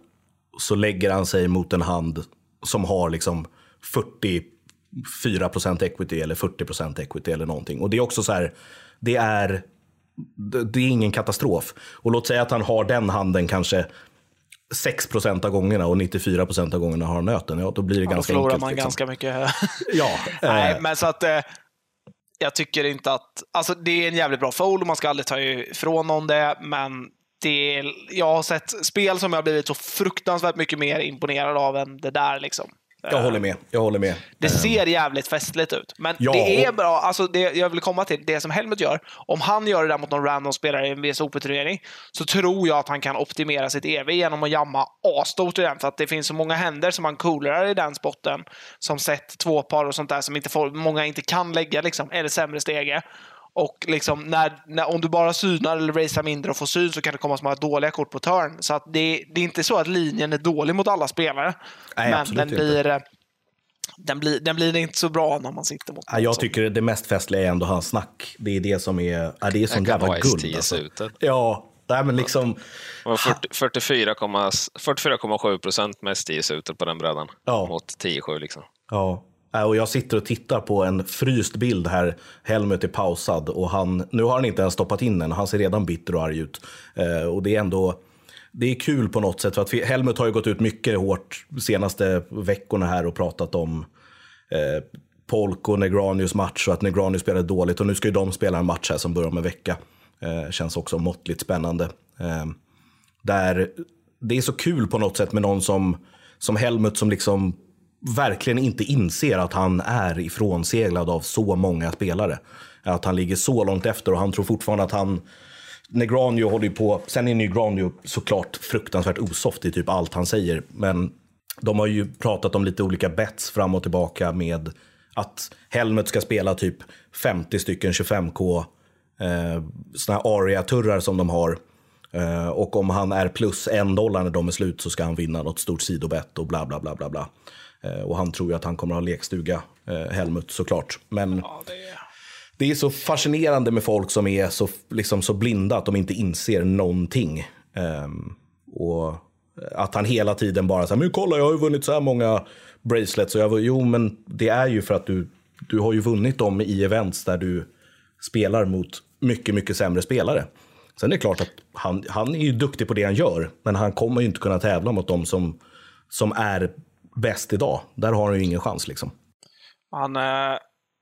så lägger han sig mot en hand som har liksom 44% equity eller 40% equity eller någonting. Och det är också så här, det är, det- är ingen katastrof. Och låt säga att han har den handen kanske 6% av gångerna och 94% av gångerna har nöten. Ja, då blir det Ja, då ganska förlorar enkelt. man liksom. ganska mycket. Ja, Nej, eh, men så att eh, jag tycker inte att... Alltså det är en jävligt bra fold och man ska aldrig ta ifrån någon det, men det jag har sett spel som jag har blivit så fruktansvärt mycket mer imponerad av än det där. Liksom. jag håller med. Jag håller med. Det Eh, ser jävligt festligt ut. Men Ja, det är bra. Alltså det jag vill komma till, det som Helmut gör, om han gör det där mot någon random spelare i en VSOP-turnering, så tror jag att han kan optimera sitt EV genom att jamma asstort i den. För att det finns så många händer som han coolar i den spotten, som sett två par och sånt där som inte får, många inte kan lägga, liksom, eller sämre stege. Och liksom, när, när, om du bara synar eller racear mindre och får syn så kan det komma så många dåliga kort på turn. Så att det, det är inte så att linjen är dålig mot alla spelare. Nej, men den inte. blir, eh, den, blir, den blir inte så bra när man sitter mot Ja, jag som- tycker det mest festliga är ändå hans snack. Det är det som är, ja, det är kan jävla guld. S10 Alltså. Ja, nej, men liksom, Det var 40 44,7 44,7 procent med STI-sutet på den brädan. Ja. Mot 10-7 liksom. ja. Äh, och jag sitter och tittar på en fryst bild här. Helmut är pausad och han, nu har han inte ens stoppat in den. Han ser redan bitter och arg ut. Äh, och det är ändå, det är kul på något sätt. För att Helmut har ju gått ut mycket hårt de senaste veckorna här och pratat om eh, Polk och Negranius match och att Negranius spelade dåligt. Och nu ska ju de spela en match här som börjar om en vecka. Eh, känns också måttligt spännande. Eh, där det är så kul på något sätt med någon som, som Helmut som liksom verkligen inte inser att han är ifrånseglad av så många spelare. Att han ligger så långt efter och han tror fortfarande att han Negranio håller ju på, sen är Negranio såklart fruktansvärt osoft i typ allt han säger. Men de har ju pratat om lite olika bets fram och tillbaka med att Helmut ska spela typ 50 stycken 25k eh, såna här aria-turrar som de har. Eh, och om han är plus en dollar när de är slut så ska han vinna något stort sidobett och bla bla bla bla bla. Eh, och han tror ju att han kommer att ha lekstuga, eh, Helmut såklart. Men Ja, det är... det är så fascinerande med folk som är så, liksom, så blinda att de inte inser någonting. Ehm, och att han hela tiden bara säger, men kolla jag har ju vunnit så här många bracelets. Och jag, jo, men det är ju för att du, du har ju vunnit dem i events där du spelar mot mycket, mycket sämre spelare. Sen är det klart att han, han är ju duktig på det han gör, men han kommer ju inte kunna tävla mot dem som, som är bäst idag. Där har han ju ingen chans liksom. Han, eh,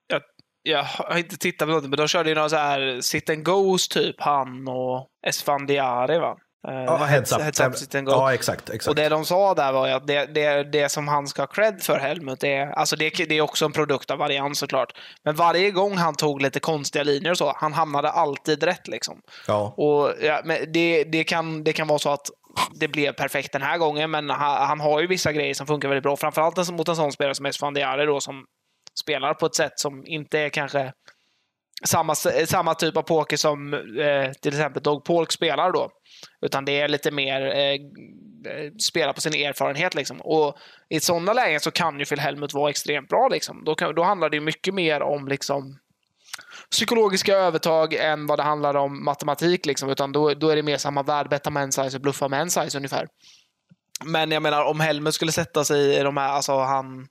jag, jag har inte tittat på något, men de körde ju någon så här sit and goes typ, han och Esfandiari va? Eh, Ja, heads up. heads up sit and go. Ja, exakt. exakt. Och det de sa där var ju att det, det, det som han ska ha cred för Helmut, det, är- alltså det, det är också en produkt av varians såklart. Men varje gång han tog lite konstiga linjer och så, han hamnade alltid rätt liksom. ja. Och ja, men det, det, kan, det kan vara så att det blev perfekt den här gången, men han, han har ju vissa grejer som funkar väldigt bra. Framförallt mot en sån spelare som Esfandiari då, som spelar på ett sätt som inte är kanske samma, samma typ av poker som eh, till exempel Dog Polk spelar då. Utan det är lite mer eh, eh spela på sin erfarenhet. Liksom. Och I sådana lägen så kan ju Phil Helmut vara extremt bra. Liksom. Då, kan, då handlar det mycket mer om liksom, psykologiska övertag än vad det handlar om matematik. Liksom. Utan då, då är det mer samma värdbetta med en size och bluffa med en size ungefär. Men jag menar, om Helmut skulle sätta sig i de här, alltså han,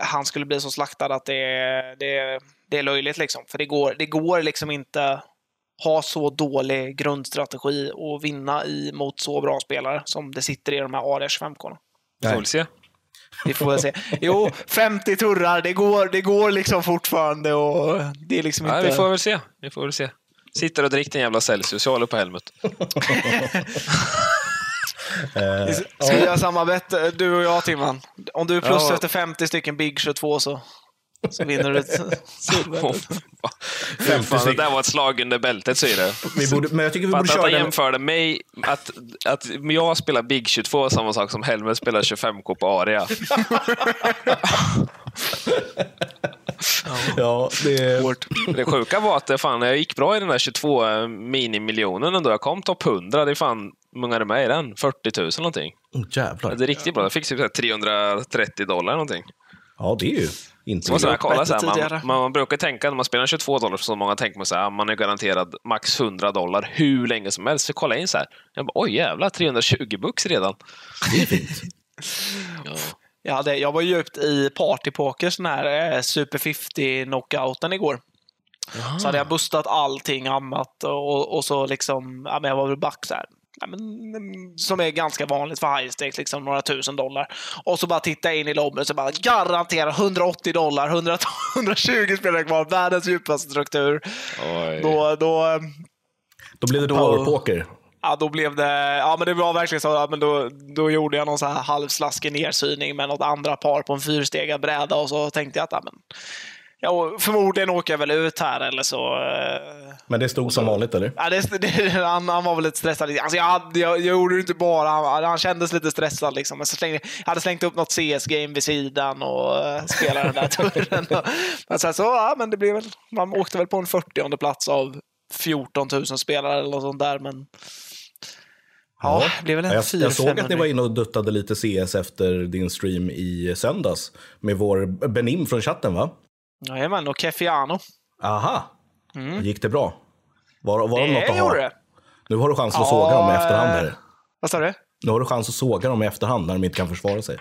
han skulle bli så slaktad att det, är- det, det är löjligt. Liksom. För det går, det går liksom inte ha så dålig grundstrategi och vinna i, mot så bra spelare som det sitter i de här AD 25 korna. Får se. Vi får väl se. Jo, 50 turrar, det går, det går liksom fortfarande och det är liksom Ja, inte... vi får väl se. Vi får väl se. Sitter och dricker en jävla Celsius. Jag håller på Helmut. Eh, Ska vi göra samma bett, du och jag Timman? Om du är plus Ja. efter 50 stycken Big 22 så, så vinner du ett silver. Fan, det där var ett slag under bältet, säger det. vi borde, men jag tycker vi borde att köra han den. jämförde mig, att, att jag spelar Big 22 är samma sak som Helmut spelar 25k på Aria. Ja, det är... Det sjuka var att det fan, jag gick bra i den där 22 minimiljonen ändå. Jag kom topp 100. Det är fan, många är det med i den? 40 000 någonting. Oh, jävlar. Det är riktigt bra. Jag fick typ så här 330 dollar någonting. Ja, det är ju inte Så måste jag kolla, så här, man, man, man brukar tänka när man spelar 22 dollar så många tänker man så här, man är garanterad max 100 dollar hur länge som helst. Så kolla in så här. Jag bara, oj jävlar, 320 bucks redan. Det är fint. Ja. Jag, hade, jag var djupt i partypoker, sån här eh, Super 50 knockouten igår. Så hade jag bustat allting annat och, och så liksom, ja, men jag var väl back så här. Men, mm, som är ganska vanligt för high stakes, liksom några tusen dollar. Och så bara titta in i lobbyn så bara garanterar 180 dollar, 100, 120 spelare kvar, världens djupaste struktur. Oj. Då, då, eh, Då blev det Då- powerpoker. Ja, då blev det... Ja, men det var verkligen så. Ja, men då, då gjorde jag någon så här halvslaskig nersyning med något andra par på en fyrstegad bräda och så tänkte jag att ja, men, ja, förmodligen åker jag väl ut här eller så. eh, Men det stod som vanligt, eller? Ja, det, det, han, han var väl lite stressad. Alltså, jag, hade, jag, jag gjorde det inte bara. Han, han kändes lite stressad. Liksom. Men så slängde, jag hade slängt upp något CS-game vid sidan och uh, spelade den där turen. Och, men sen så, ja, men det blev väl, man åkte väl på en 40 plats av 14 000 spelare eller något sånt där. Men ja, det blev väl en jag, jag såg att ni 400. var inne och duttade lite CS efter din stream i söndags. Med vår Benim från chatten, va? Jajamän, och Kefiano. Aha! Gick det bra? Var, var de något Mm. Det att ha? det. Nu har du chans att Ja, såga dem i efterhand. Här. Vad sa du? Nu har du chans att såga dem i efterhand när de inte kan försvara sig.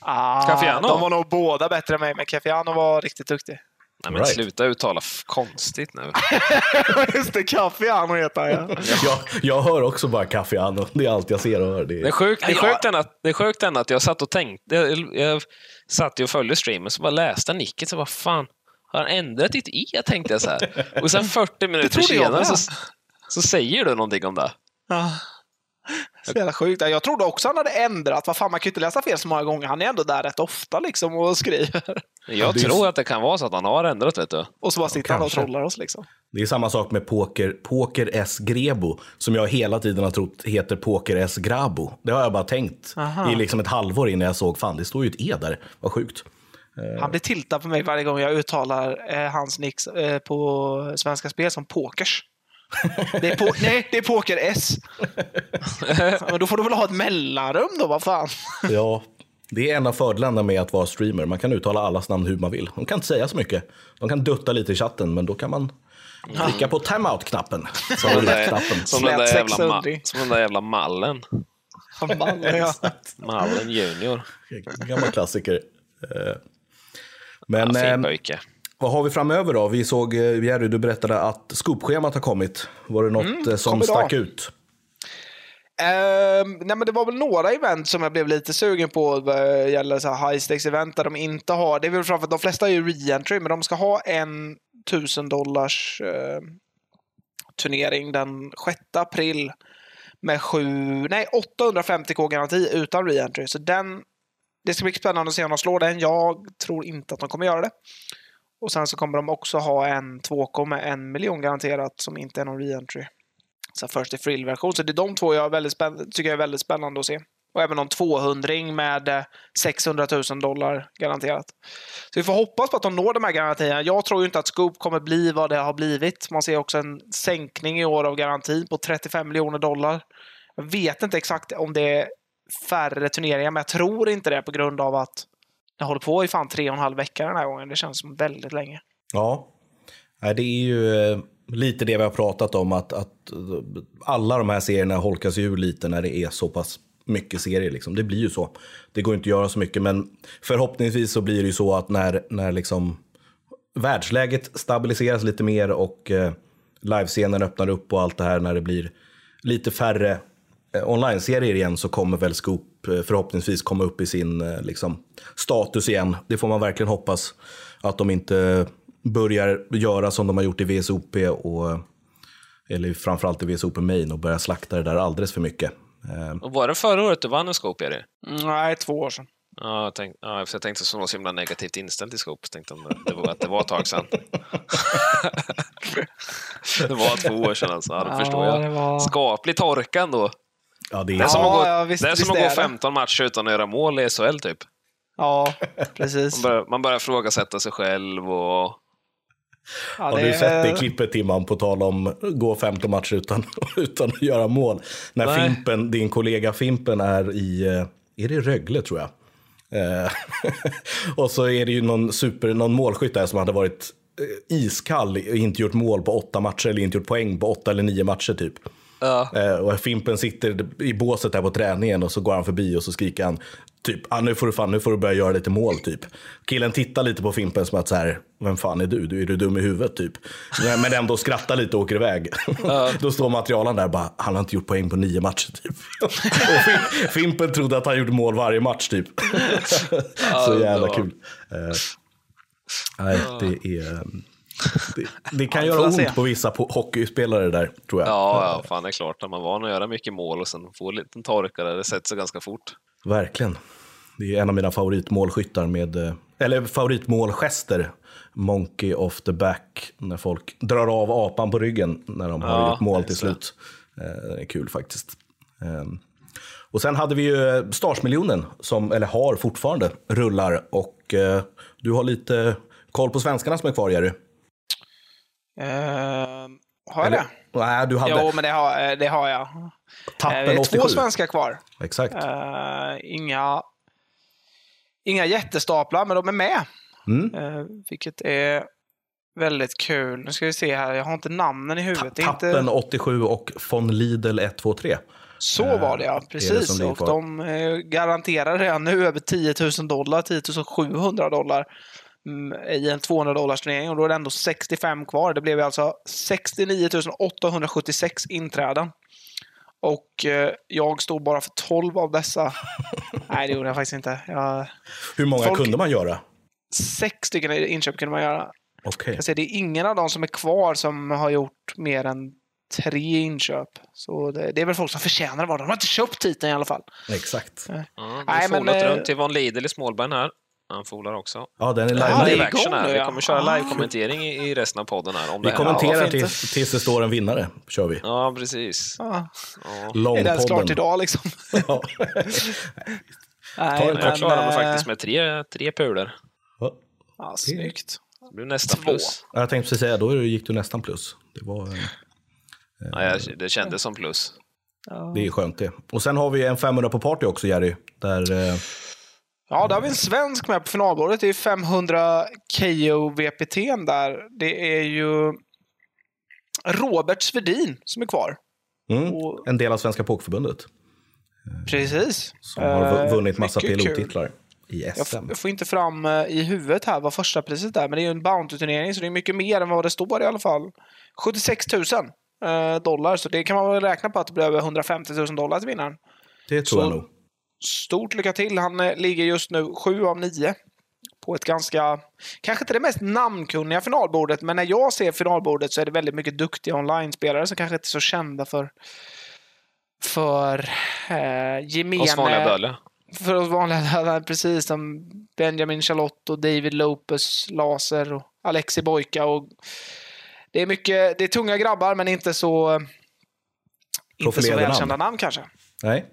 Ah, Kefiano? De var nog båda bättre än mig, men Kefiano var riktigt duktig. Nej, men Right. sluta uttala konstigt nu. Just det, Kefiano heter han ja. Jag, jag hör också bara Caffiano. Det är allt jag ser och hör. Det Det är är... sjukt, det är Ja. sjukt, ändå att, det är sjukt ändå att jag satt och tänkte, jag, jag satt ju och följde streamen, så bara läste nicket, så vad fan, har han ändrat ditt e? tänkte jag så här. Och sen 40 minuter senare så, så säger du någonting om det. Ja. Så jävla sjukt. Jag trodde också han hade ändrat. Vad fan, man kan ju inte läsa fel så många gånger. Han är ändå där rätt ofta liksom och skriver. Jag det är- tror att det kan vara så att han har ändrat, vet du. Och så bara sitter han och trollar oss liksom. det är samma sak med Poker, Poker S Grebo. Som jag hela tiden har trott heter Poker S Grabo. Det har jag bara tänkt Aha. i liksom ett halvår innan jag såg, fan det står ju ett E där. Vad sjukt. Han blir tiltad på mig varje gång jag uttalar eh, hans nick eh, på Svenska Spel som pokers. Det är på, nej, det är poker S. Men då får du väl ha ett mellanrum då, vad fan. Ja, det är en av fördelarna med att vara streamer. Man kan uttala allas namn hur man vill. De kan inte säga så mycket. De kan dutta lite i chatten, men då kan man klicka på timeout-knappen. Som den där knappen. Som den, där jävla ma- 600. som den där jävla mallen. ja. Mallen junior. Gammal klassiker. Eh, Men Ja, fin eh, pojke. Vad har vi framöver då? Vi såg, eh, Jerry, du berättade att scoopschemat har kommit. Var det något eh, som idag. stack ut? Ehm, nej, men det var väl några event som jag blev lite sugen på vad gäller så high stakes event där de inte har. Det är väl framför de flesta är ju re-entry, men de ska ha en 1000 dollars eh, turnering den 6 april med sju, nej, 850k garanti utan reentry. Så den, det ska bli spännande att se om de slår den. Jag tror inte att de kommer göra det. Och sen så kommer de också ha en 2K med en miljon garanterat som inte är någon reentry. Så först i frill-version. Så det är de två jag väldigt tycker jag är väldigt spännande att se. Och även någon 200 med eh, 600 000 dollar garanterat. Så vi får hoppas på att de når de här garantierna. Jag tror ju inte att Scoop kommer bli vad det har blivit. Man ser också en sänkning i år av garantin på 35 miljoner dollar. Jag vet inte exakt om det är färre turneringar, men jag tror inte det på grund av att den håller på i fan tre och en halv vecka den här gången. Det känns som väldigt länge. Ja, det är ju eh, lite det vi har pratat om. Att, att eh, alla de här serierna holkas ju ur lite när det är så pass mycket serier. Liksom. Det blir ju så. Det går inte att göra så mycket, men förhoppningsvis så blir det ju så att när, när liksom världsläget stabiliseras lite mer och eh, livescenen öppnar upp och allt det här när det blir lite färre eh, online-serier igen så kommer väl Scoop förhoppningsvis komma upp i sin eh, liksom, status igen. Det får man verkligen hoppas att de inte börjar göra som de har gjort i VSOP och eller framförallt i VSOP Main och börja slakta det där alldeles för mycket. Eh, Och var det förra året du vann en Scope? Mm, nej, två år sean. Ja, jag tänkte, ja, för jag tänkte som var så himla negativt inställd till Scope. Tänkte om det, det var, att det var ett tag sedan. det var två år sedan alltså, ja, då förstår jag. det var... Skaplig torka ändå. Ja, det är Det är som Ja, att gå, ja, visst- det är som att gå det. 15 matcher utan att göra mål i SHL typ. Ja, precis. Man börjar, man börjar ifrågasätta sig själv och... Ja, Har du sett det klippet Timman på tal om gå 15 matcher utan, utan att göra mål? När Nej. Fimpen, din kollega Fimpen är i, eh, är det Rögle tror jag? Eh, och så är det ju någon, super, någon målskytt där som hade varit eh, iskall och inte gjort mål på åtta matcher eller inte gjort poäng på åtta eller nio matcher typ. Ja. Eh, och Fimpen sitter i båset där på träningen och så går han förbi och så skriker han typ ah, nu får du fan, nu får du börja göra lite mål typ. Killen tittar lite på Fimpen som att så här, vem fan är du? du är du dum i huvudet typ? Men ändå skrattar lite och åker iväg. Då står materialen där och bara, han har inte gjort poäng på nio matcher typ. och Fim- Fimpen trodde att han gjorde mål varje match typ. så jävla ja. kul. Eh, nej, det är... Det, det kan Ja, göra får se. ont på vissa på hockeyspelare där, tror jag. Ja, ja, fan det är klart. När man är van att göra mycket mål och sen får en liten torka där, det sätter sig ganska fort. Verkligen. Det är en av mina favoritmålskyttar med, eh, eller favoritmålgester. Monkey off the back, när folk drar av apan på ryggen när de har Ja, gjort mål till slut. Eh, Det är kul faktiskt. Ehm, Och sen hade vi ju eh, Starsmiljonen, som, eller har fortfarande, rullar. Och du har lite koll på svenskarna som är kvar, Jerry. Eh, har jag Eller- det? Nej, du hade Jo, men det har, eh, det har jag. Eh, Tappen det är 87. två svenskar kvar. Exakt. Eh, inga, inga jättestaplar, men de är med. Mm. Eh, vilket är väldigt kul. Nu ska vi se här, jag har inte namnen i huvudet. Det Tappen inte... 87 och von Lidl 123. Så var det ja, det precis. ligger och de eh, garanterar redan nu över 10 000 dollar, 10 700 dollar i en 200 dollars turnering och då är det ändå 65 kvar. Det blev alltså 69 876 inträden. Och eh, jag stod bara för 12 av dessa. Nej, det gjorde jag faktiskt inte. Jag... Hur många Folk- kunde man göra? Sex stycken inköp kunde man göra. Okej. Jag ser, det är ingen av dem som är kvar som har gjort mer än tre inköp. Så det, det är väl folk som förtjänar där. De har inte köpt titeln i alla fall. Exakt. Ja, du Nej, men, eh, runt till Von Lidl i Smålberg här. Han folar också. Ja, den är Ja, live. det är live action här. Vi ja. kommer köra Ah. live-kommentering i resten av podden här. Om Vi det här. kommenterar varför tills, tills det står en vinnare. kör vi. Ja, precis. Ja, Ja. är det ens klart Långpodden. idag liksom? Ja. Nej, Ta en Men jag klarade mig eh, faktiskt med tre, tre pulor. Ja, snyggt. Det blev nästan Två. plus. Jag tänkte precis säga, då gick du nästan plus. Det, var, eh, Ja, det kändes som plus. det är skönt det. Och sen har vi en 500 på party också, Jerry. Där, eh, Ja, där har vi en svensk med på finalbordet. Det är 500 KO VPT där. Det är ju Robert Svedin som är kvar. mm, Och- en del av Svenska Pokerförbundet. Precis. Som har Eh, vunnit massa. PLO-titlar i Jag, SM. jag får inte fram eh, i huvudet här vad första priset är, men det är ju en Bounty-turnering så det är mycket mer än vad det står i alla fall. 76 000 eh, dollar, så det kan man väl räkna på att det blir över 150 000 dollar till vinnaren. Det tror jag så- nog. Stort lycka till. Han eh, ligger just nu 7 av 9 på ett ganska, kanske inte det mest namnkunniga finalbordet, men när jag ser finalbordet så är det väldigt mycket duktiga online-spelare som kanske inte är så kända för för eh, gemene... Oss vanliga dödliga. För oss vanliga dödliga, precis som Benjamin Charlotte och David Lopez, Laser och Alexi Bojka. Och det, är mycket, det är tunga grabbar, men inte så, inte så Profilerade namn. välkända namn kanske. Nej.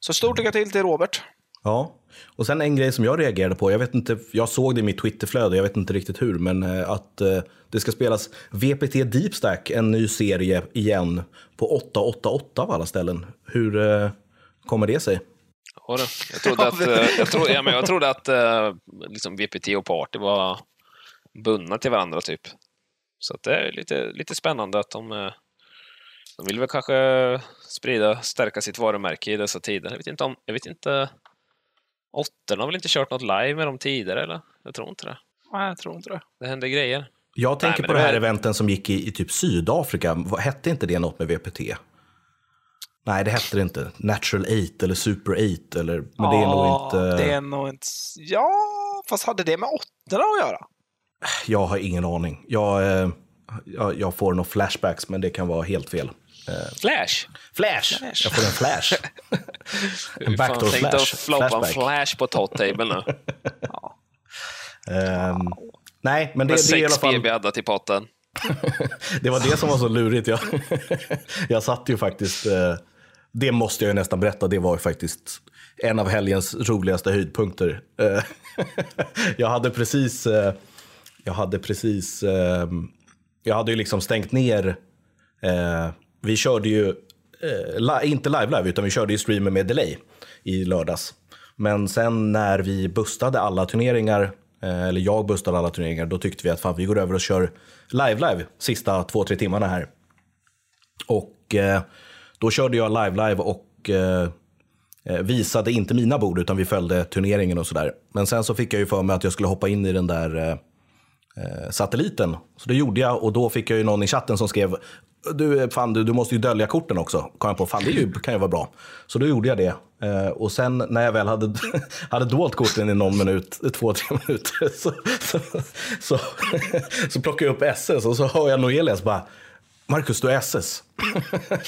Så stort lycka till till Robert. Ja. Och sen en grej som jag reagerade på, jag vet inte, jag såg det i mitt Twitterflöde, jag vet inte riktigt hur, men eh, att eh, det ska spelas VPT Deep Stack, en ny serie igen, på 888 av alla ställen. Hur eh, kommer det sig? Ja. Jag trodde att, jag trodde, ja, men jag trodde att liksom VPT och Party var bundna till varandra, typ. Så att det är lite, lite spännande att de, de vill väl kanske sprida, stärka sitt varumärke i dessa tider. Jag vet inte om, jag vet inte, Åttorna har väl inte kört något live med dem tidigare, eller? Jag tror inte det. Nej, jag tror inte det. Det händer grejer. Jag tänker men på det här var- eventen som gick i, i typ Sydafrika. Hette inte det något med VPT? Nej, det hette det inte. Natural 8 eller Super 8 eller... Men det är nog Ja, inte... Det är nog inte... Ja, fast hade det med åttorna att göra? Jag har ingen aning. Jag, eh, jag, jag får nog flashbacks, men det kan vara helt fel. Flash! Flash! Flash. Jag får en flash. en backdoor tänkte flash. att floppa en flash på Tot Table nu. Ehm, nej, men det, Med det är i alla sex fall... BB addat i potten. Det var det som var så lurigt. Jag, jag satt ju faktiskt, eh, det måste jag ju nästan berätta, det var ju faktiskt en av helgens roligaste höjdpunkter. Eh, Jag hade precis, eh, jag hade precis, eh, jag hade ju liksom stängt ner, eh, vi körde ju, eh, li- inte live-live, utan vi körde ju streamen med delay i lördags. Men sen när vi bustade alla turneringar, eh, eller jag bustade alla turneringar, då tyckte vi att fan, vi går över och kör live-live sista två, tre timmarna här. Och eh, då körde jag live-live och eh, eh, visade inte mina bord utan vi följde turneringen och sådär. Men sen så fick jag ju för mig att jag skulle hoppa in i den där eh, eh satelliten. Så det gjorde jag och då fick jag ju någon i chatten som skrev du, fan, du, du måste ju dölja korten också. Kom jag på, fan det ju, kan ju vara bra. Så då gjorde jag det. Eh, och sen när jag väl hade, hade dolt korten i någon minut, två, tre minuter, så, så, så, så plockade jag upp SS och så hör jag Noelias bara, Marcus du är SS.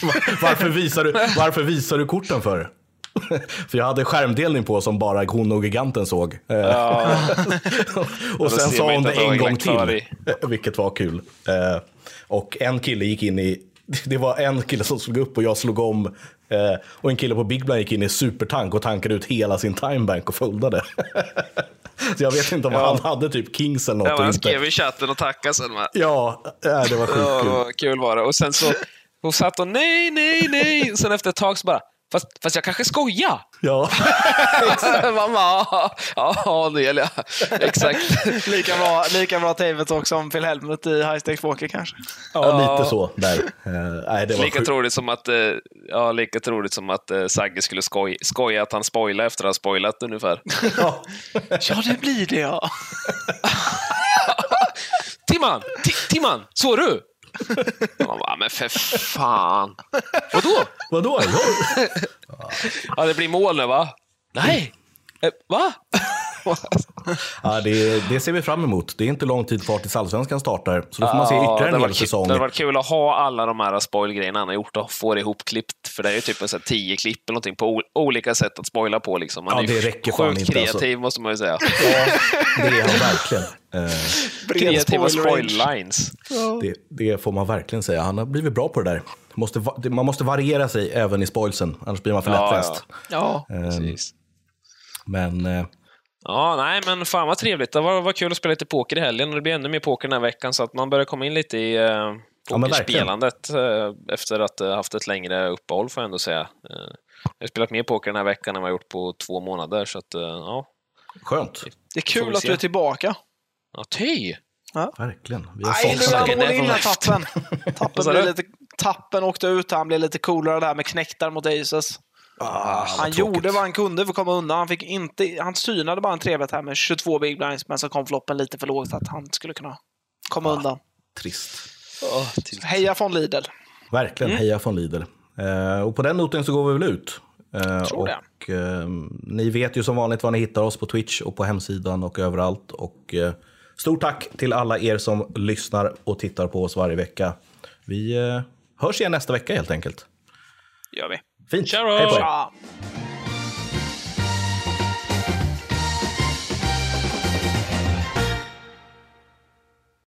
Var- varför, visar du, varför visar du korten för? För jag hade skärmdelning på som bara hon och giganten såg. Eh, och då sen sa hon det en gång till, vilket var kul. Och en kille gick in i, det var en kille som slog upp och jag slog om. Eh, och en kille på Big Blind gick in i supertank och tankade ut hela sin timebank och foldade. Så jag vet inte om han hade typ Kings eller något. Ja, han inte. skrev i chatten och tackade sen. Va? Ja, det var Ja, sjukt kul. kul var det. Och sen så hon satt och nej, nej, nej. Sen efter ett tag så bara, fast, fast jag kanske skojar. Ja. Man bara, ja, ja, det gäller jag. Exakt. Lika bra, lika bra tabletalk som Phil Helmut i High Stakes Poker kanske. ja, lite så där. Eh, nej, det var Lika troligt som att, eh, ja, lika troligt som att eh, Sagge skulle skoj, skoja att han spoilade efter att ha spoilat ungefär. Ja. Ja, det blir det ja. Timman! Ti- Timman! Såg du? Man bara, men för fan. Vadå? Vadå? Ja, det blir mål nu va? Nej! Eh, va? Ja, det, det ser vi fram emot. Det är inte lång tid kvar tills Allsvenskan startar. Så då får man se Ja, ytterligare det en hel säsong. Det hade varit kul att ha alla de här spoilgrejerna han har gjort och få det ihopklippt. För det är ju typ en sån här tio klipp eller någonting på olika sätt att spoila på. Liksom. Han Ja, är det ju räcker fan sjukt inte, alltså. kreativ måste man ju säga. Ja, det är han verkligen. Eh, Kreativa spoil-lines. det, det får man verkligen säga. Han har blivit bra på det där. Måste, man måste variera sig även i spoilsen, annars blir man för Ja, lättläst. Ja, Precis. Men eh, Ja, nej, men fan vad trevligt. Det var, var kul att spela lite poker i helgen och det blir ännu mer poker den här veckan så att man börjar komma in lite i eh, Ja, pokerspelandet eh, efter att ha haft ett längre uppehåll får jag ändå säga. Eh, jag har spelat mer poker den här veckan än vad jag gjort på två månader så att, eh, ja. skönt. det är kul att se. du är tillbaka. Ja, ty! Verkligen. Vi har Nej, nu sålt är han Sucker all in här, tappen. Tappen, du? lite, tappen åkte ut, han blev lite coolare där med knäktar mot Aces. Ah, Han vad gjorde vad han kunde för att komma undan. Han, fick inte, han synade bara en trevligt här med 22 big blinds, men så kom floppen lite för lågt att han skulle kunna komma undan. Trist. Heja von Lidl. Verkligen, Mm. heja från Lidl. Eh, och på den noten så går vi väl ut. Eh, Tror och, det. eh, ni vet ju som vanligt var ni hittar oss på Twitch och på hemsidan och överallt. Och, eh, stort tack till alla er som lyssnar och tittar på oss varje vecka. Vi eh, hörs igen nästa vecka helt enkelt. gör vi. Fint. Tja då! Hej på er. Tja!